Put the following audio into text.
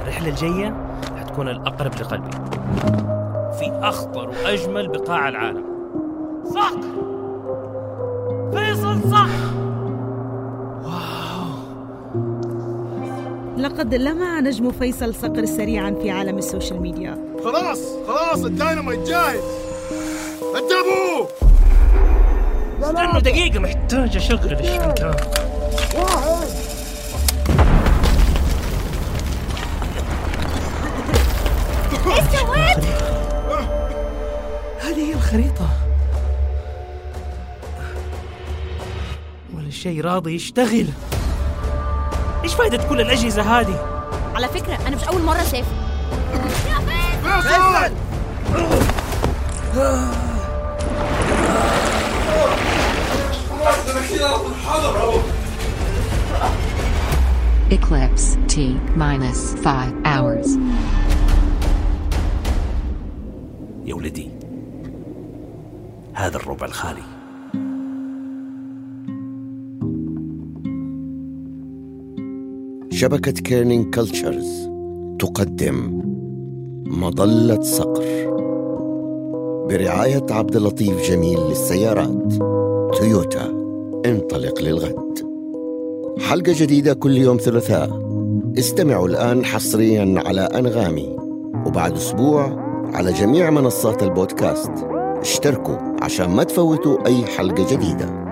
الرحلة الجاية حتكون الأقرب لقلبي. في أخطر وأجمل بقاع العالم. صقر! فيصل صح لقد لمع نجم فيصل صقر سريعا في عالم السوشيال ميديا. خلاص خلاص الديناميت جاهز. انتبهوا استنوا دقيقة محتاج أشغل الشنطة إيش سويت؟ هذه هي الخريطة. ولا شيء راضي يشتغل. إيش فائدة كل الأجهزة هذه؟ على فكرة أنا مش أول مرة أسافر فيصل! Eclipse T minus 5 hours. يا ولدي هذا الربع الخالي. شبكة Kerning Cultures تقدم مظلة صقر. برعاية عبد اللطيف جميل للسيارات تويوتا انطلق للغد. حلقة جديدة كل يوم ثلاثاء. استمعوا الآن حصريا على أنغامي. وبعد أسبوع على جميع منصات البودكاست. اشتركوا عشان ما تفوتوا أي حلقة جديدة.